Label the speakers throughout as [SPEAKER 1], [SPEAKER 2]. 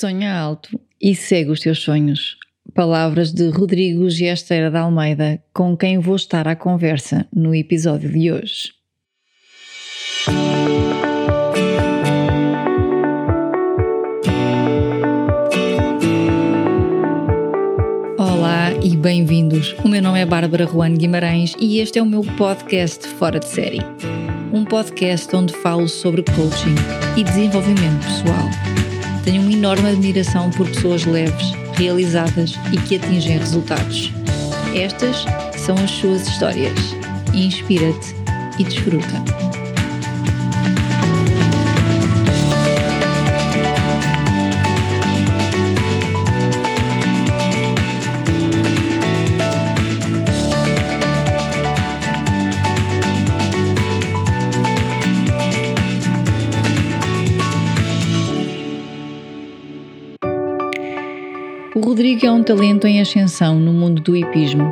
[SPEAKER 1] Sonha alto e segue os teus sonhos. Palavras de Rodrigo Gesteira de Almeida, com quem vou estar à conversa no episódio de hoje. Olá e bem-vindos. O meu nome é Bárbara Juan Guimarães e este é o meu podcast Fora de Série. Um podcast onde falo sobre coaching e desenvolvimento pessoal tenho uma enorme admiração por pessoas leves, realizadas e que atingem resultados. Estas são as suas histórias. Inspira-te e desfruta. Rodrigo é um talento em ascensão no mundo do hipismo.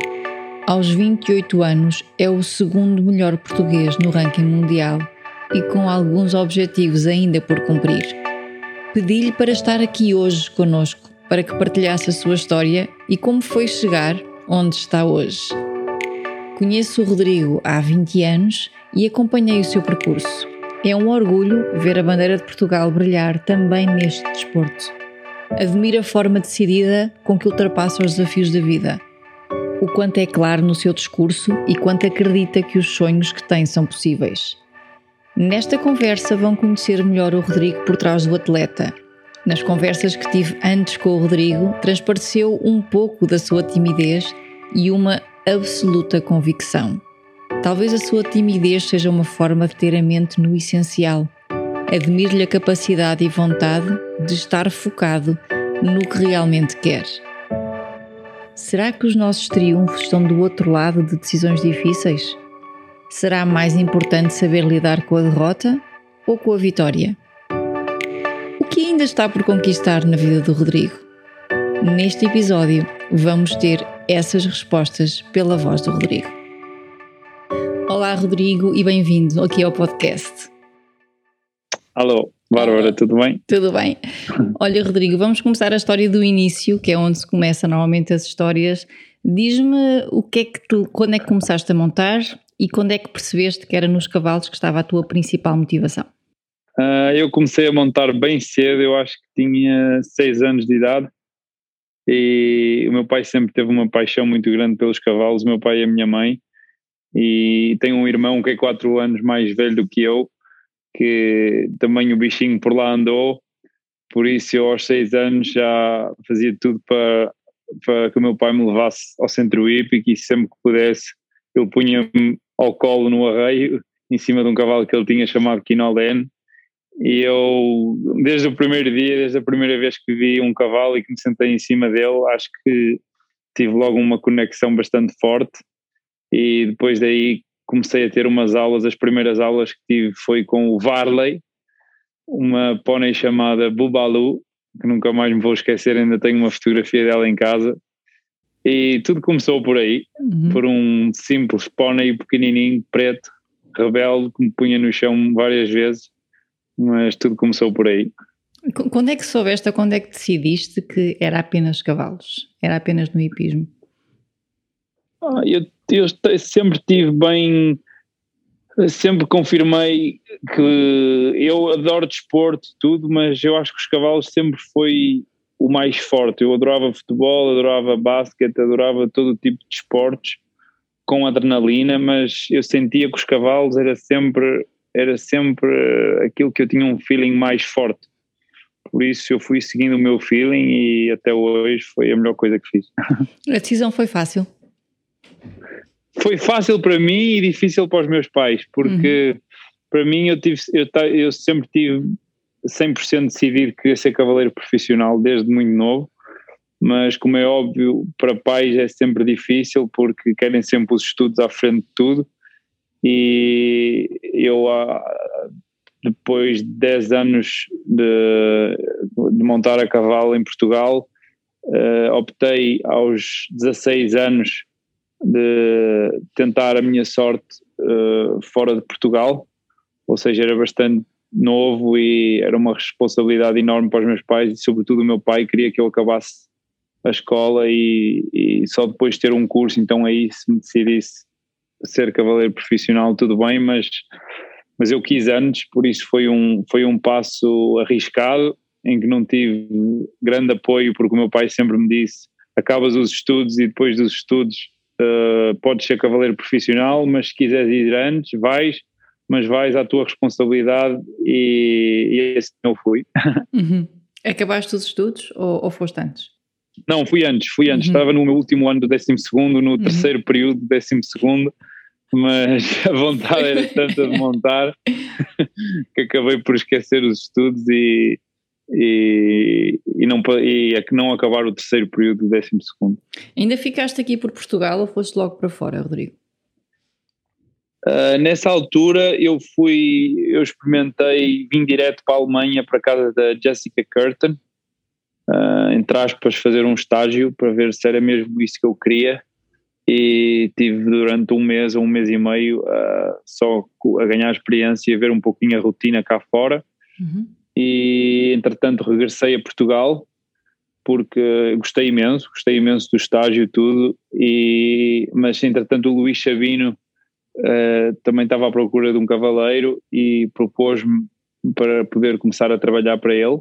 [SPEAKER 1] Aos 28 anos, é o segundo melhor português no ranking mundial e com alguns objetivos ainda por cumprir. Pedi-lhe para estar aqui hoje conosco, para que partilhasse a sua história e como foi chegar onde está hoje. Conheço o Rodrigo há 20 anos e acompanhei o seu percurso. É um orgulho ver a bandeira de Portugal brilhar também neste desporto. Admira a forma decidida com que ultrapassa os desafios da vida. O quanto é claro no seu discurso e quanto acredita que os sonhos que tem são possíveis. Nesta conversa vão conhecer melhor o Rodrigo por trás do atleta. Nas conversas que tive antes com o Rodrigo, transpareceu um pouco da sua timidez e uma absoluta convicção. Talvez a sua timidez seja uma forma de ter a mente no essencial Admiro-lhe a capacidade e vontade de estar focado no que realmente quer. Será que os nossos triunfos estão do outro lado de decisões difíceis? Será mais importante saber lidar com a derrota ou com a vitória? O que ainda está por conquistar na vida do Rodrigo? Neste episódio, vamos ter essas respostas pela voz do Rodrigo. Olá, Rodrigo, e bem-vindo aqui ao podcast.
[SPEAKER 2] Alô, Bárbara, tudo bem?
[SPEAKER 1] Tudo bem. Olha, Rodrigo, vamos começar a história do início, que é onde se começa normalmente as histórias. Diz-me o que é que tu, quando é que começaste a montar e quando é que percebeste que era nos cavalos que estava a tua principal motivação?
[SPEAKER 2] Uh, eu comecei a montar bem cedo, eu acho que tinha seis anos de idade e o meu pai sempre teve uma paixão muito grande pelos cavalos, o meu pai e a minha mãe, e tenho um irmão que é quatro anos mais velho do que eu, que também o bichinho por lá andou, por isso eu aos seis anos já fazia tudo para, para que o meu pai me levasse ao centro hípico e sempre que pudesse ele punha-me ao colo no arreio, em cima de um cavalo que ele tinha chamado Quinolene, e eu, desde o primeiro dia, desde a primeira vez que vi um cavalo e que me sentei em cima dele, acho que tive logo uma conexão bastante forte. E depois daí comecei a ter umas aulas, as primeiras aulas que tive foi com o Varley, uma pônei chamada Bubalu, que nunca mais me vou esquecer, ainda tenho uma fotografia dela em casa. E tudo começou por aí, uhum. por um simples pônei pequenininho, preto, rebelde, que me punha no chão várias vezes, mas tudo começou por aí.
[SPEAKER 1] Quando é que soubeste ou quando é que decidiste que era apenas cavalos? Era apenas no hipismo?
[SPEAKER 2] Ah, eu eu sempre tive bem, sempre confirmei que eu adoro desporto, tudo, mas eu acho que os cavalos sempre foi o mais forte. Eu adorava futebol, adorava basquete, adorava todo tipo de esportes com adrenalina, mas eu sentia que os cavalos era sempre era sempre aquilo que eu tinha um feeling mais forte. Por isso eu fui seguindo o meu feeling e até hoje foi a melhor coisa que fiz.
[SPEAKER 1] A decisão foi fácil?
[SPEAKER 2] Foi fácil para mim e difícil para os meus pais, porque uhum. para mim eu, tive, eu, eu sempre tive 100% decidido que queria ser cavaleiro profissional desde muito novo, mas como é óbvio, para pais é sempre difícil porque querem sempre os estudos à frente de tudo. E eu, depois de 10 anos de, de montar a cavalo em Portugal, uh, optei aos 16 anos de tentar a minha sorte uh, fora de Portugal, ou seja, era bastante novo e era uma responsabilidade enorme para os meus pais e sobretudo o meu pai queria que eu acabasse a escola e, e só depois de ter um curso, então aí se me decidisse ser cavaleiro profissional tudo bem, mas, mas eu quis antes, por isso foi um, foi um passo arriscado em que não tive grande apoio porque o meu pai sempre me disse acabas os estudos e depois dos estudos uh, podes ser cavaleiro profissional, mas se quiseres ir antes, vais, mas vais à tua responsabilidade e, e esse não fui.
[SPEAKER 1] Uhum. Acabaste os estudos ou, ou foste antes?
[SPEAKER 2] Não, fui antes, fui antes. Uhum. Estava no meu último ano do 12 segundo, no uhum. terceiro período do 12 segundo, mas a vontade era tanta de montar que acabei por esquecer os estudos e, e, e, não, e a que não acabar o terceiro período do 12 segundo.
[SPEAKER 1] Ainda ficaste aqui por Portugal ou foste logo para fora, Rodrigo?
[SPEAKER 2] Uh, nessa altura eu fui, eu experimentei, vim direto para a Alemanha para a casa da Jessica Curtin, uh, entre aspas, fazer um estágio para ver se era mesmo isso que eu queria e tive durante um mês ou um mês e meio uh, só a ganhar experiência e ver um pouquinho a rotina cá fora uhum. E entretanto regressei a Portugal porque gostei imenso, gostei imenso do estágio e tudo, e, mas entretanto o Luís Sabino uh, também estava à procura de um cavaleiro e propôs-me para poder começar a trabalhar para ele.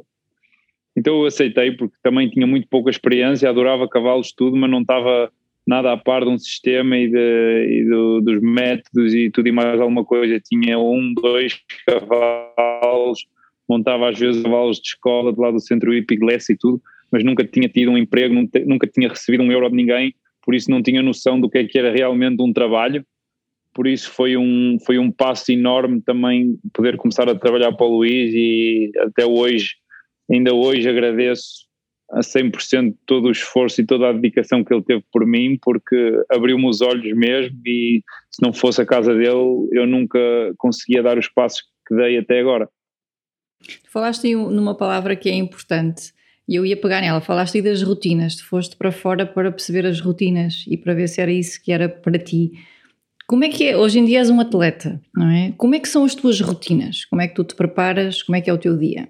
[SPEAKER 2] Então eu aceitei porque também tinha muito pouca experiência, adorava cavalos tudo, mas não estava nada a par de um sistema e, de, e do, dos métodos e tudo e mais alguma coisa. Tinha um, dois cavalos, montava às vezes cavalos de escola do lado do centro hípico, e tudo, mas nunca tinha tido um emprego, nunca tinha recebido um euro de ninguém, por isso não tinha noção do que, é que era realmente um trabalho por isso foi um, foi um passo enorme também poder começar a trabalhar para o Luís e até hoje, ainda hoje agradeço a 100% todo o esforço e toda a dedicação que ele teve por mim, porque abriu-me os olhos mesmo e se não fosse a casa dele eu nunca conseguia dar os passos que dei até agora.
[SPEAKER 1] Falaste numa palavra que é importante e eu ia pegar nela, falaste aí das rotinas, tu foste para fora para perceber as rotinas e para ver se era isso que era para ti. Como é que é? Hoje em dia és um atleta, não é? Como é que são as tuas rotinas? Como é que tu te preparas? Como é que é o teu dia?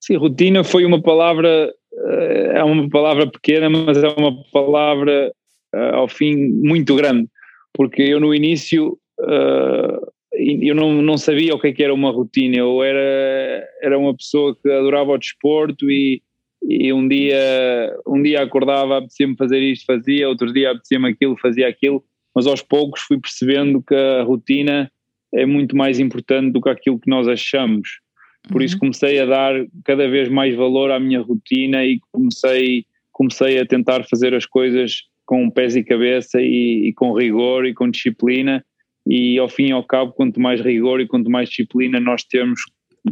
[SPEAKER 2] Sim, rotina foi uma palavra, eh, é uma palavra pequena, mas é uma palavra eh, ao fim muito grande, porque eu no início eh, eu não, não sabia o que, é que era uma rotina, eu era, era uma pessoa que adorava o desporto e, e um dia, um dia acordava, apetecia-me fazer isto, fazia, outro dia apetecia-me aquilo, fazia aquilo, mas aos poucos fui percebendo que a rotina é muito mais importante do que aquilo que nós achamos. Por uhum. isso comecei a dar cada vez mais valor à minha rotina e comecei, comecei a tentar fazer as coisas com pés e cabeça e, e com rigor e com disciplina e ao fim e ao cabo quanto mais rigor e quanto mais disciplina nós temos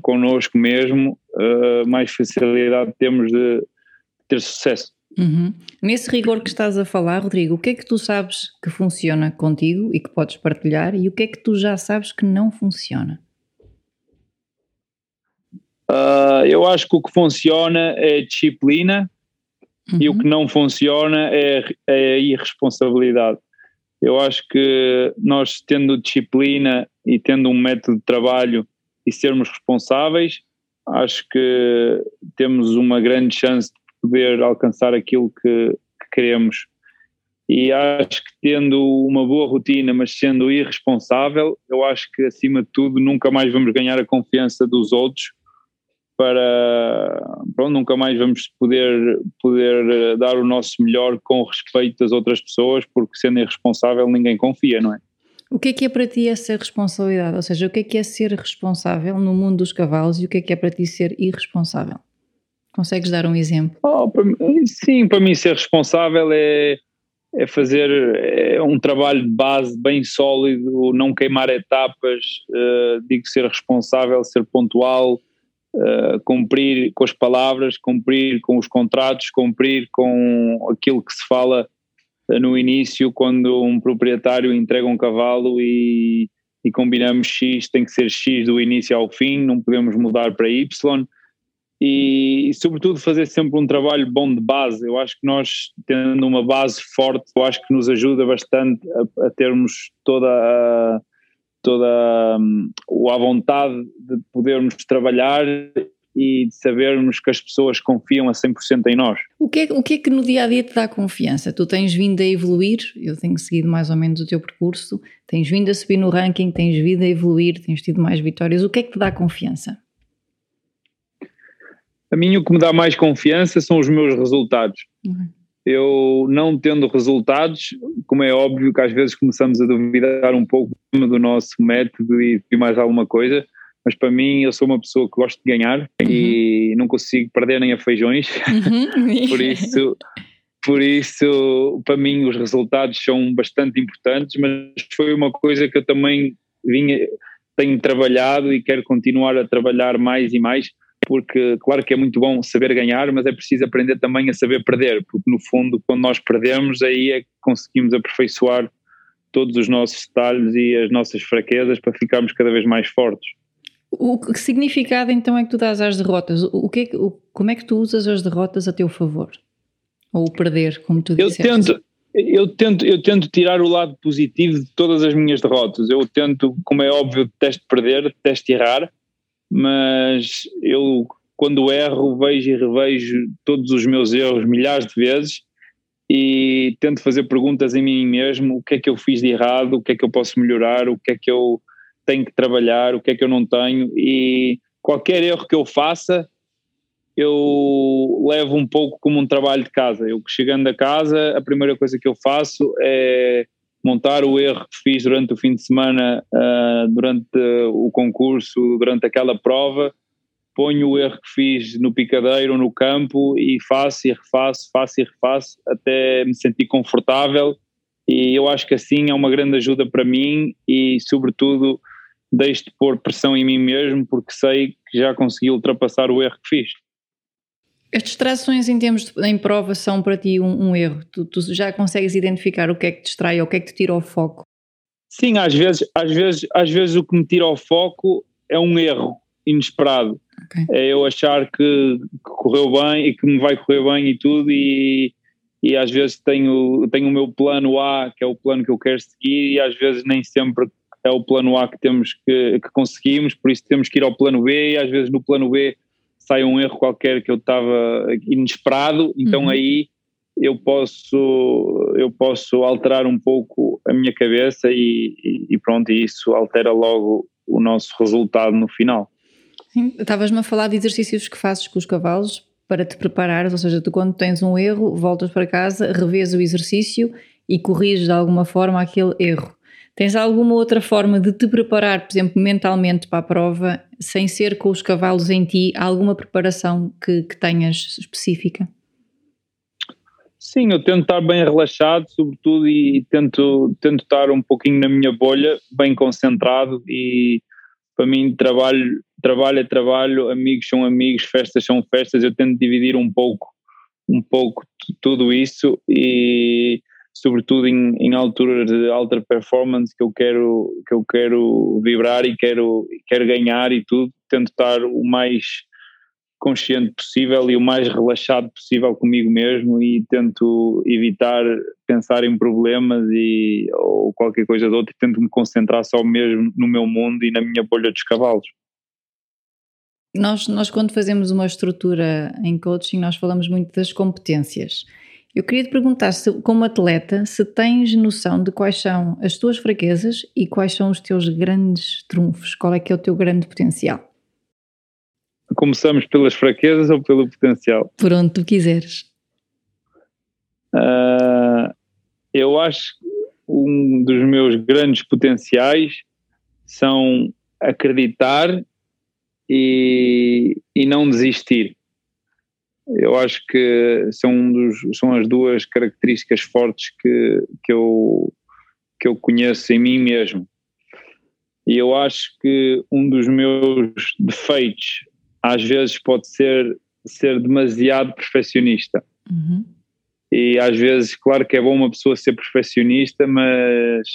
[SPEAKER 2] connosco mesmo, uh, mais facilidade temos de ter sucesso.
[SPEAKER 1] Uhum. Nesse rigor que estás a falar, Rodrigo, o que é que tu sabes que funciona contigo e que podes partilhar e o que é que tu já sabes que não funciona?
[SPEAKER 2] Uh, eu acho que o que funciona é disciplina uhum. e o que não funciona é, é a irresponsabilidade. Eu acho que nós, tendo disciplina e tendo um método de trabalho e sermos responsáveis, acho que temos uma grande chance de poder alcançar aquilo que, que queremos. E acho que tendo uma boa rotina, mas sendo irresponsável, eu acho que acima de tudo nunca mais vamos ganhar a confiança dos outros para pronto, nunca mais vamos poder, poder eh, dar o nosso melhor com respeito das outras pessoas, porque sendo irresponsável ninguém confia, não é?
[SPEAKER 1] O que é que é para ti essa responsabilidade? Ou seja, o que é que é ser responsável no mundo dos cavalos e o que é que é para ti ser irresponsável? Consegues dar um exemplo?
[SPEAKER 2] Oh, para sim, para mim ser responsável é, é fazer é um trabalho de base bem sólido, não queimar etapas, uh, digo ser responsável, ser pontual, uh, cumprir com as palavras, cumprir com os contratos, cumprir com aquilo que se fala no início quando um proprietário entrega um cavalo e, e combinamos X, tem que ser X do início ao fim, não podemos mudar para Y e, e, sobretudo fazer sempre um trabalho bom de base. Eu acho que nós, tendo uma base forte, eu acho que nos ajuda bastante a, a termos toda a, toda um, a vontade de podermos trabalhar e de sabermos que as pessoas confiam a 100% em nós.
[SPEAKER 1] O que, é, o que é que no dia a dia te dá confiança? Tu tens vindo a evoluir, eu tenho seguido mais ou menos o teu percurso, tens vindo a subir no ranking, tens vindo a evoluir, tens tido mais vitórias. O que é que te dá confiança?
[SPEAKER 2] A mim o que me dá mais confiança são os meus resultados. Uhum. Eu não tendo resultados, como é óbvio que às vezes começamos a duvidar um pouco do nosso método e de mais alguma coisa, mas para mim eu sou uma pessoa que gosto de ganhar uhum. e não consigo perder nem a feijões, uhum. por isso por isso para mim os resultados são bastante importantes, mas foi uma coisa que eu também vinha, tenho trabalhado e quero continuar a trabalhar mais e mais, porque claro que é muito bom saber ganhar, mas é preciso aprender também a saber perder, porque no fundo quando nós perdemos aí é que conseguimos aperfeiçoar todos os nossos detalhes e as nossas fraquezas para ficarmos cada vez mais fortes.
[SPEAKER 1] O que significado então é que tu dás às derrotas? O que, é que o, como é que tu usas as derrotas a teu favor? Ou o perder, como tu
[SPEAKER 2] disseste? Eu tento, eu tento, eu tento tirar o lado positivo de todas as minhas derrotas. Eu tento, como é óbvio, detesto perder, detesto errar, mas eu quando erro vejo e revejo todos os meus erros milhares de vezes e tento fazer perguntas em mim mesmo, o que é que eu fiz de errado, o que é que eu posso melhorar, o que é que eu tenho que trabalhar, o que é que eu não tenho? E qualquer erro que eu faça eu levo um pouco como um trabalho de casa. Eu chegando a casa, a primeira coisa que eu faço é montar o erro que fiz durante o fim de semana, uh, durante o concurso, durante aquela prova, ponho o erro que fiz no picadeiro, no campo e faço e refaço, faço e refaço até me sentir confortável e eu acho que assim é uma grande ajuda para mim e sobretudo deixo de pôr pressão em mim mesmo porque sei que já consegui ultrapassar o erro que fiz.
[SPEAKER 1] As distrações em termos de, em prova são para ti um, um erro? Tu, tu, já consegues identificar o que é que te distrai ou o que é que te tira o foco?
[SPEAKER 2] Sim, às vezes, às vezes, às vezes o que me tira o foco é um erro inesperado. Okay. É eu achar que, que, correu bem e que me vai correr bem e tudo e, e às vezes tenho, tenho o meu plano A, que é o plano que eu quero seguir e às vezes nem sempre é o plano A que temos que, que conseguimos, por isso temos que ir ao plano B e às vezes no plano B sai um erro qualquer que eu estava inesperado, então uhum. aí eu posso eu posso alterar um pouco a minha cabeça e, e pronto, e isso altera logo o nosso resultado no final.
[SPEAKER 1] Estavas-me a falar de exercícios que fazes com os cavalos para te preparares, ou seja, tu quando tens um erro, voltas para casa, revês o exercício e corriges de alguma forma aquele erro. Tens alguma outra forma de te preparar, por exemplo, mentalmente para a prova, sem ser com os cavalos em ti? Alguma preparação que, que tenhas específica?
[SPEAKER 2] Sim, eu tento estar bem relaxado, sobretudo, e tento, tento estar um pouquinho na minha bolha, bem concentrado e para mim trabalho, trabalho é trabalho, amigos são amigos, festas são festas, eu tento dividir um pouco, um pouco tudo isso e sobretudo em, em alturas de alta performance que eu quero que eu quero vibrar e quero quero ganhar e tudo tento estar o mais consciente possível e o mais relaxado possível comigo mesmo e tento evitar pensar em problemas e ou qualquer coisa de outro e tento me concentrar só mesmo no meu mundo e na minha bolha dos cavalos.
[SPEAKER 1] Nós, nós quando fazemos uma estrutura em coaching nós falamos muito das competências eu queria te perguntar, se, como atleta, se tens noção de quais são as tuas fraquezas e quais são os teus grandes trunfos, qual é que é o teu grande potencial?
[SPEAKER 2] Começamos pelas fraquezas ou pelo potencial?
[SPEAKER 1] Por onde tu quiseres.
[SPEAKER 2] Uh, eu acho que um dos meus grandes potenciais são acreditar e, e não desistir eu acho que são, dos, são as duas características fortes que, que, eu, que eu conheço em mim mesmo. E eu acho que um dos meus defeitos, às vezes, pode ser ser demasiado perfeccionista. Uhum. E às vezes, claro que é bom uma pessoa ser perfeccionista, mas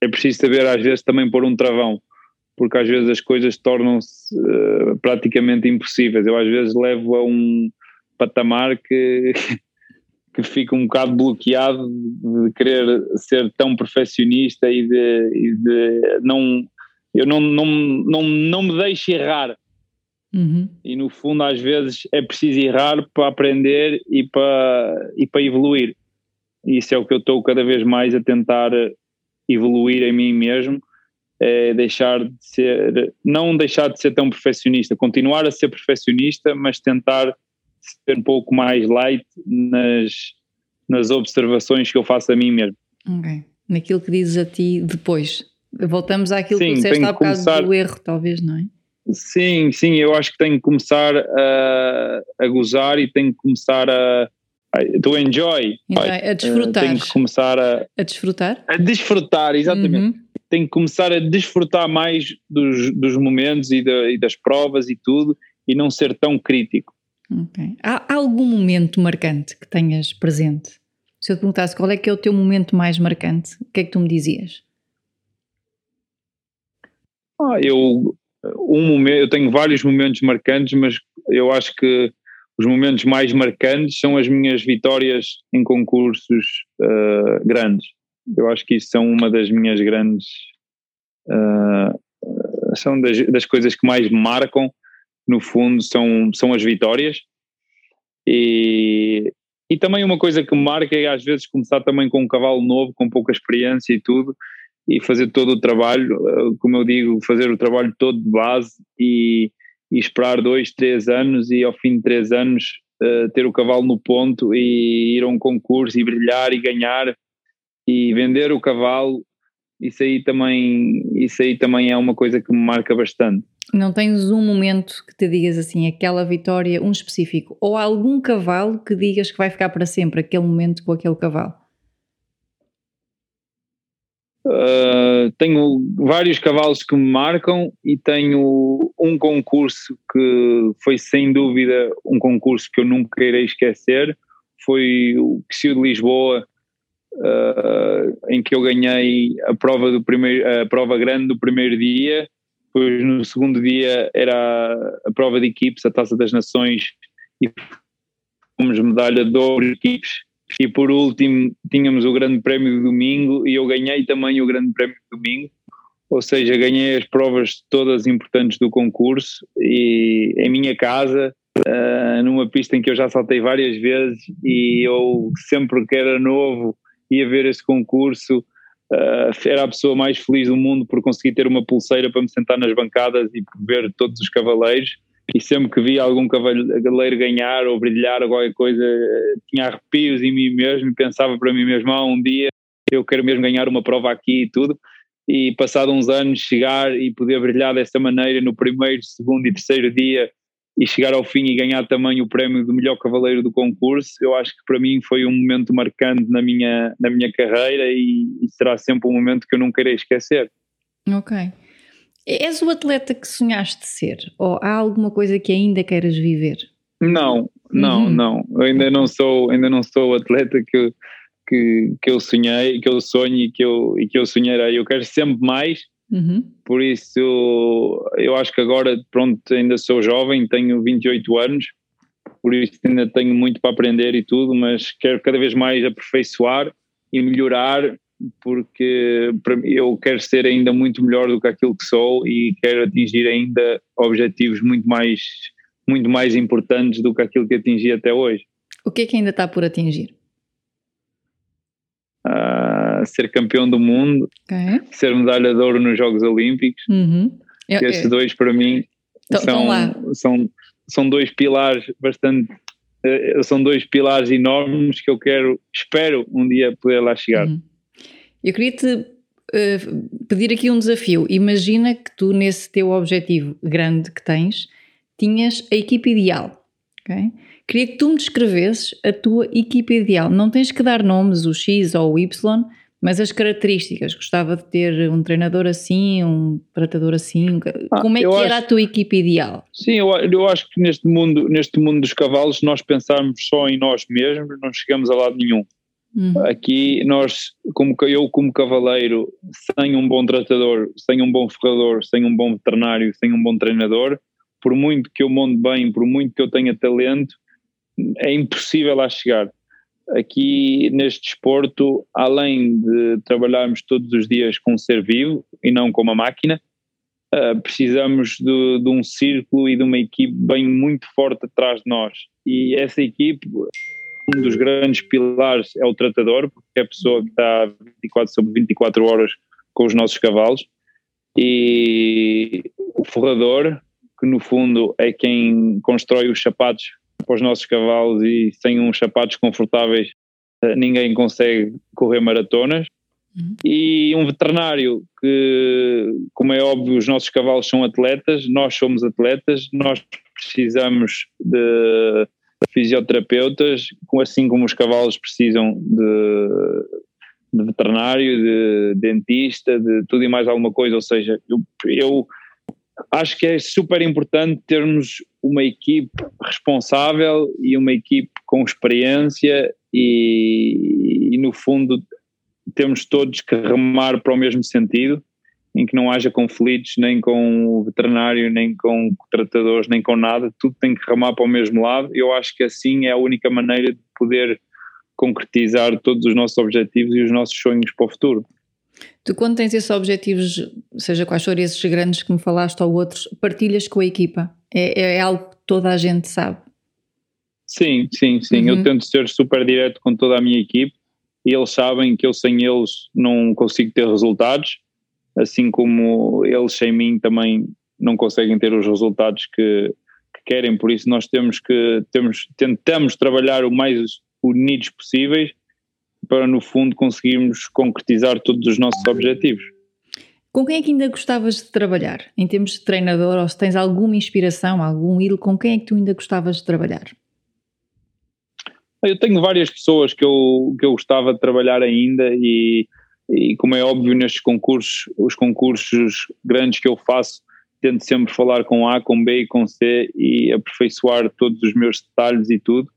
[SPEAKER 2] é preciso saber, às vezes, também pôr um travão porque às vezes as coisas tornam-se uh, praticamente impossíveis. Eu às vezes levo a um, patamar que, que fico um bocado bloqueado de querer ser tão perfeccionista e de, e de não eu não, não, não, não me deixo errar
[SPEAKER 1] Uhum.
[SPEAKER 2] e no fundo às vezes é preciso errar para aprender e para, e para evoluir isso é o que eu estou cada vez mais a tentar evoluir em mim mesmo é deixar de ser não deixar de ser tão perfeccionista continuar a ser perfeccionista mas tentar ser um pouco mais light nas, nas observações que eu faço a mim mesmo
[SPEAKER 1] Ok. Naquilo que dizes a ti depois. Voltamos àquilo
[SPEAKER 2] Sim,
[SPEAKER 1] que disseste há bocado
[SPEAKER 2] começar-
[SPEAKER 1] do erro, talvez, não é?
[SPEAKER 2] Sim, sim, eu acho que tenho que começar a, a gozar e tenho que começar a, to enjoy.
[SPEAKER 1] Então, a
[SPEAKER 2] eh,
[SPEAKER 1] desfrutar.
[SPEAKER 2] Tenho que começar a,
[SPEAKER 1] A desfrutar?
[SPEAKER 2] a desfrutar, exatamente.
[SPEAKER 1] Uhum.
[SPEAKER 2] Tenho que começar a desfrutar mais dos, dos momentos e, da- e das provas e tudo e não ser tão crítico.
[SPEAKER 1] Ok. Há, algum momento marcante que tenhas presente? Se eu te perguntasse qual é que é o teu momento mais marcante, o que é que tu me dizias?
[SPEAKER 2] Ah, eu, um momento, eu tenho vários momentos marcantes, mas eu acho que os momentos mais marcantes são as minhas vitórias em concursos ah, grandes. Eu acho que isso são uma das minhas grandes. ah, são das, das coisas que mais me marcam, no fundo, são, são as vitórias. E, e também uma coisa que marca é às vezes começar também com um cavalo novo, com pouca experiência e tudo, e fazer todo o trabalho, eh, como eu digo, fazer o trabalho todo de base e, e esperar dois, três anos e ao fim de três anos eh, ter o cavalo no ponto e ir a um concurso e brilhar e ganhar e vender o cavalo, isso aí também, isso aí também é uma coisa que me marca bastante.
[SPEAKER 1] Não tens um momento que te digas assim, aquela vitória, um específico, ou algum cavalo que digas que vai ficar para sempre, aquele momento com aquele cavalo?
[SPEAKER 2] Uh, tenho vários cavalos que me marcam e tenho um concurso que foi sem dúvida um concurso que eu nunca irei esquecer. Foi o Quisio de Lisboa, uh, em que eu ganhei a prova, do primeiro, a prova grande do primeiro dia. Depois, no segundo dia, era a prova de equipes, a Taça das Nações, e fomos medalha de ouro de equipes. E por último tínhamos o grande prémio de domingo e eu ganhei também o grande prémio de domingo. Ou seja, ganhei as provas todas importantes do concurso e em minha casa uh, numa pista em que eu já saltei várias vezes e eu sempre que era novo ia ver esse concurso uh, era a pessoa mais feliz do mundo por conseguir ter uma pulseira para me sentar nas bancadas e ver todos os cavaleiros e sempre que via algum cavaleiro ganhar ou brilhar ou qualquer coisa, tinha arrepios em mim mesmo e pensava para mim mesmo, ah, um dia eu quero mesmo ganhar uma prova aqui e tudo, e passado uns anos chegar e poder brilhar dessa maneira no primeiro, segundo e terceiro dia e chegar ao fim e ganhar também o prémio do melhor cavaleiro do concurso, eu acho que para mim foi um momento marcante na minha, na minha carreira e, e será sempre um momento que eu nunca irei esquecer.
[SPEAKER 1] Ok. És o atleta que sonhaste ser? Ou há alguma coisa que ainda queiras viver?
[SPEAKER 2] Não, não,
[SPEAKER 1] Uhum.
[SPEAKER 2] não. Eu ainda não sou, ainda não sou o atleta que, eu- que, que eu sonhei, que eu sonho e que eu, e que eu sonharei. Eu quero sempre mais,
[SPEAKER 1] Uhum.
[SPEAKER 2] por isso eu acho que agora, pronto, ainda sou jovem, tenho 28 anos, por isso ainda tenho muito para aprender e tudo, mas quero cada vez mais aperfeiçoar e melhorar, porque para mim, eu quero ser ainda muito melhor do que aquilo que sou e quero atingir ainda objetivos muito mais, muito mais importantes do que aquilo que atingi até hoje.
[SPEAKER 1] O que é que ainda está por atingir?
[SPEAKER 2] Ser campeão do mundo,
[SPEAKER 1] Ok.
[SPEAKER 2] ser medalha de ouro nos Jogos Olímpicos,
[SPEAKER 1] Uhum. Eu-
[SPEAKER 2] esses
[SPEAKER 1] eu-
[SPEAKER 2] dois para mim
[SPEAKER 1] Tão- tão lá.
[SPEAKER 2] são, são, são dois pilares bastante eh, são dois pilares enormes que eu quero, espero um dia poder lá chegar.
[SPEAKER 1] Uhum. Eu queria te eh, pedir aqui um desafio. Imagina que tu, nesse teu objetivo grande que tens, tinhas a equipa ideal. ok? Queria que tu me descrevesses a tua equipa ideal. Não tens que dar nomes, o X ou o Y, mas as características. Gostava de ter um treinador assim, um tratador assim.
[SPEAKER 2] Ah,
[SPEAKER 1] Como é que
[SPEAKER 2] eu
[SPEAKER 1] era
[SPEAKER 2] acho-
[SPEAKER 1] a tua equipa ideal?
[SPEAKER 2] Sim, eu, eu acho que neste mundo, neste mundo dos cavalos, nós pensarmos só em nós mesmos, não chegamos a lado nenhum.
[SPEAKER 1] Uhum.
[SPEAKER 2] Aqui nós, como eu como cavaleiro, sem um bom tratador, sem um bom ferrador, sem um bom veterinário, sem um bom treinador, por muito que eu monte bem, por muito que eu tenha talento, é impossível lá chegar. Aqui neste desporto, além de trabalharmos todos os dias com um ser vivo e não com uma máquina, uh, precisamos de, de, um círculo e de uma equipe bem muito forte atrás de nós. E essa equipe, um dos grandes pilares é o tratador, porque é a pessoa que está 24 sobre 24 horas com os nossos cavalos, e o forrador, que no fundo é quem constrói os sapatos para os nossos cavalos e sem uns sapatos confortáveis eh, ninguém consegue correr maratonas. Uhum. E um veterinário que, como é óbvio, os nossos cavalos são atletas, nós somos atletas, nós precisamos de fisioterapeutas, assim como os cavalos precisam de, de veterinário, de dentista, de tudo e mais alguma coisa. Ou seja, eu, eu acho que é super importante termos uma equipe responsável e uma equipe com experiência e, e, no fundo temos todos que remar para o mesmo sentido, em que não haja conflitos nem com o veterinário, nem com tratadores, nem com nada, tudo tem que remar para o mesmo lado. Eu acho que assim é a única maneira de poder concretizar todos os nossos objetivos e os nossos sonhos para o futuro.
[SPEAKER 1] Tu, quando tens esses objetivos, seja quais forem esses grandes que me falaste ou outros, partilhas com a equipa? É, é algo que toda a gente sabe?
[SPEAKER 2] Sim, sim, sim. Uhum. Eu tento ser super direto com toda a minha equipe e eles sabem que eu sem eles não consigo ter resultados, assim como eles sem mim também não conseguem ter os resultados que, que querem. Por isso nós temos que temos, tentamos trabalhar o mais unidos possíveis para no fundo conseguirmos concretizar todos os nossos objetivos.
[SPEAKER 1] Com quem é que ainda gostavas de trabalhar? Em termos de treinador, ou se tens alguma inspiração, algum ídolo, com quem é que tu ainda gostavas de trabalhar?
[SPEAKER 2] Eu tenho várias pessoas que eu, que eu gostava de trabalhar ainda e, e como é óbvio nestes concursos, os concursos grandes que eu faço, tento sempre falar com A, com B e com C e aperfeiçoar todos os meus detalhes e tudo.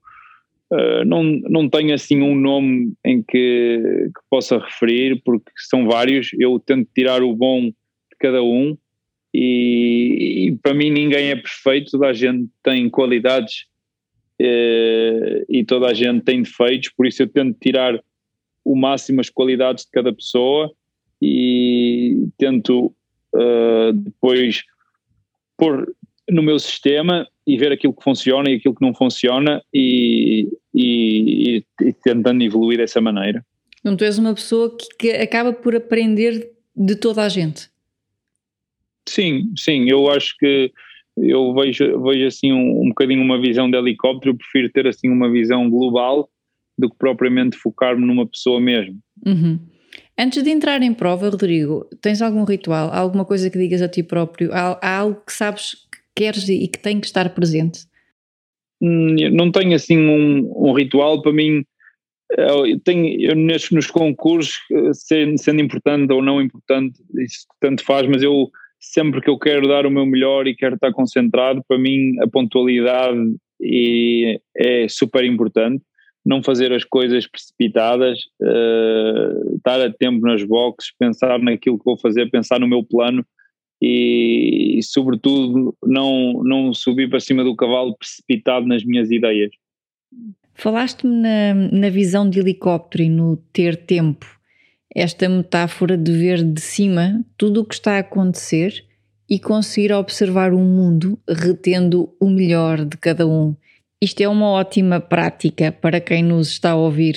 [SPEAKER 2] Uh, não, não tenho assim um nome em que, que, possa referir, porque são vários, eu tento tirar o bom de cada um e, e para mim ninguém é perfeito, toda a gente tem qualidades uh, e toda a gente tem defeitos, por isso eu tento tirar o máximo as qualidades de cada pessoa e tento uh, depois pôr no meu sistema e ver aquilo que funciona e aquilo que não funciona e, e, e tentando evoluir dessa maneira.
[SPEAKER 1] Então tu és uma pessoa que, que, acaba por aprender de toda a gente.
[SPEAKER 2] Sim, sim, eu acho que eu vejo, vejo assim um, um bocadinho uma visão de helicóptero, eu prefiro ter assim uma visão global do que propriamente focar-me numa pessoa mesmo.
[SPEAKER 1] Uhum. Antes de entrar em prova, Rodrigo, tens algum ritual, alguma coisa que digas a ti próprio? Há, há algo que sabes que queres e que tem que estar presente?
[SPEAKER 2] Hum, não tenho assim um, um ritual para mim. Eu tenho, eu nestes, nos concursos, sendo, importante ou não importante, isso tanto faz, mas eu sempre que eu quero dar o meu melhor e quero estar concentrado, para mim a pontualidade é super importante. Não fazer as coisas precipitadas, uh, estar a tempo nas boxes, pensar naquilo que vou fazer, pensar no meu plano e, e, sobretudo não, não subir para cima do cavalo precipitado nas minhas ideias.
[SPEAKER 1] Falaste-me na, na visão de helicóptero e no ter tempo, esta metáfora de ver de cima tudo o que está a acontecer e conseguir observar o mundo retendo o melhor de cada um. Isto é uma ótima prática para quem nos está a ouvir.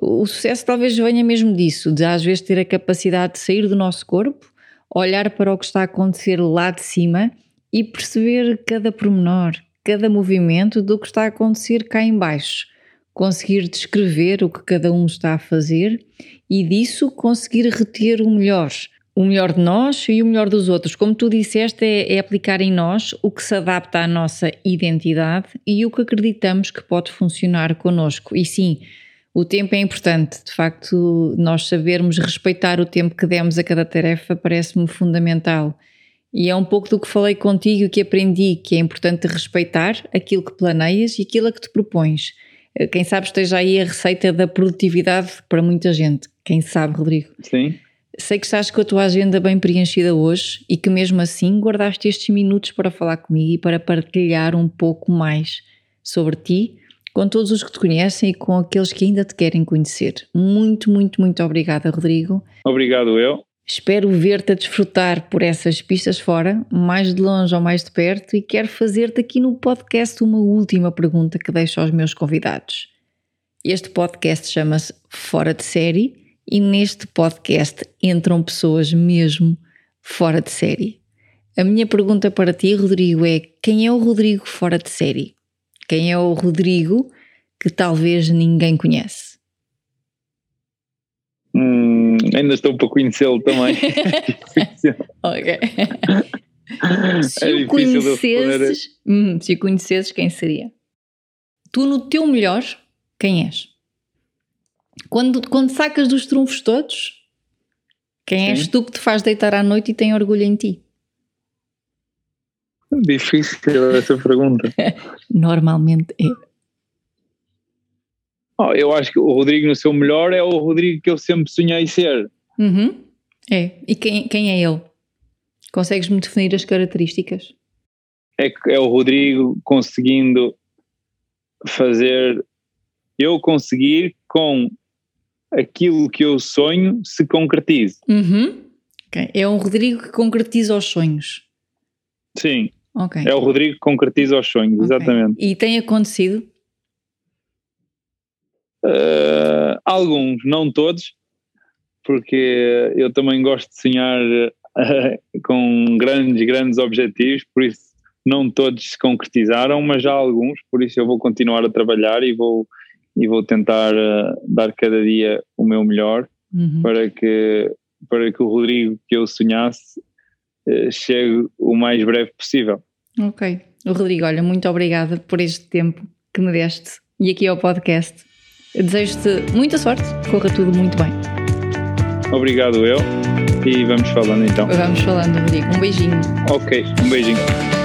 [SPEAKER 1] O sucesso talvez venha mesmo disso, de às vezes ter a capacidade de sair do nosso corpo olhar para o que está a acontecer lá de cima e perceber cada pormenor, cada movimento do que está a acontecer cá embaixo. Conseguir descrever o que cada um está a fazer e disso conseguir reter o melhor. O melhor de nós e o melhor dos outros. Como tu disseste, é, é aplicar em nós o que se adapta à nossa identidade e o que acreditamos que pode funcionar connosco. E sim, o tempo é importante, de facto, nós sabermos respeitar o tempo que demos a cada tarefa parece-me fundamental. E é um pouco do que falei contigo e que aprendi, que é importante respeitar aquilo que planeias e aquilo a que te propões. Quem sabe esteja aí a receita da produtividade para muita gente. Quem sabe, Rodrigo?
[SPEAKER 2] Sim.
[SPEAKER 1] Sei que estás com a tua agenda bem preenchida hoje e que mesmo assim guardaste estes minutos para falar comigo e para partilhar um pouco mais sobre ti com todos os que te conhecem e com aqueles que ainda te querem conhecer. Muito, muito, muito obrigada, Rodrigo.
[SPEAKER 2] Obrigado eu.
[SPEAKER 1] Espero ver-te a desfrutar por essas pistas fora, mais de longe ou mais de perto, e quero fazer-te aqui no podcast uma última pergunta que deixo aos meus convidados. Este podcast chama-se Fora de Série e neste podcast entram pessoas mesmo fora de série. A minha pergunta para ti, Rodrigo, é: quem é o Rodrigo fora de série? Quem é o Rodrigo que talvez ninguém conhece?
[SPEAKER 2] Hum, ainda estou para conhecê-lo também.
[SPEAKER 1] ok. se é o conhecesses, hum, se o conhecesses, quem seria? Tu, no teu melhor, quem és? Quando, quando sacas dos trunfos todos, quem Sim. és tu que te faz deitar à noite e tem orgulho em ti?
[SPEAKER 2] Difícil essa pergunta.
[SPEAKER 1] Normalmente é.
[SPEAKER 2] Oh, eu acho que o Rodrigo no seu melhor é o Rodrigo que eu sempre sonhei ser.
[SPEAKER 1] Uhum. É. E quem, quem é ele? Consegues-me definir as características?
[SPEAKER 2] É, é o Rodrigo conseguindo fazer eu conseguir com aquilo que eu sonho se concretize.
[SPEAKER 1] Uhum. Okay. É um Rodrigo que concretiza os sonhos.
[SPEAKER 2] Sim. Okay. É o Rodrigo que concretiza os sonhos, okay. exatamente.
[SPEAKER 1] E tem acontecido?
[SPEAKER 2] Uh, alguns, não todos, porque eu também gosto de sonhar uh, com grandes, grandes objetivos, por isso não todos se concretizaram, mas já alguns, por isso eu vou continuar a trabalhar e vou e vou tentar uh, dar cada dia o meu melhor uhum. para, que, para que o Rodrigo que eu sonhasse chegue o mais breve possível.
[SPEAKER 1] Ok. Rodrigo, olha, muito obrigada por este tempo que me deste e aqui ao podcast. Desejo-te muita sorte, corra tudo muito bem.
[SPEAKER 2] Obrigado eu e vamos falando então.
[SPEAKER 1] Vamos falando, Rodrigo. Um beijinho.
[SPEAKER 2] Ok, um beijinho.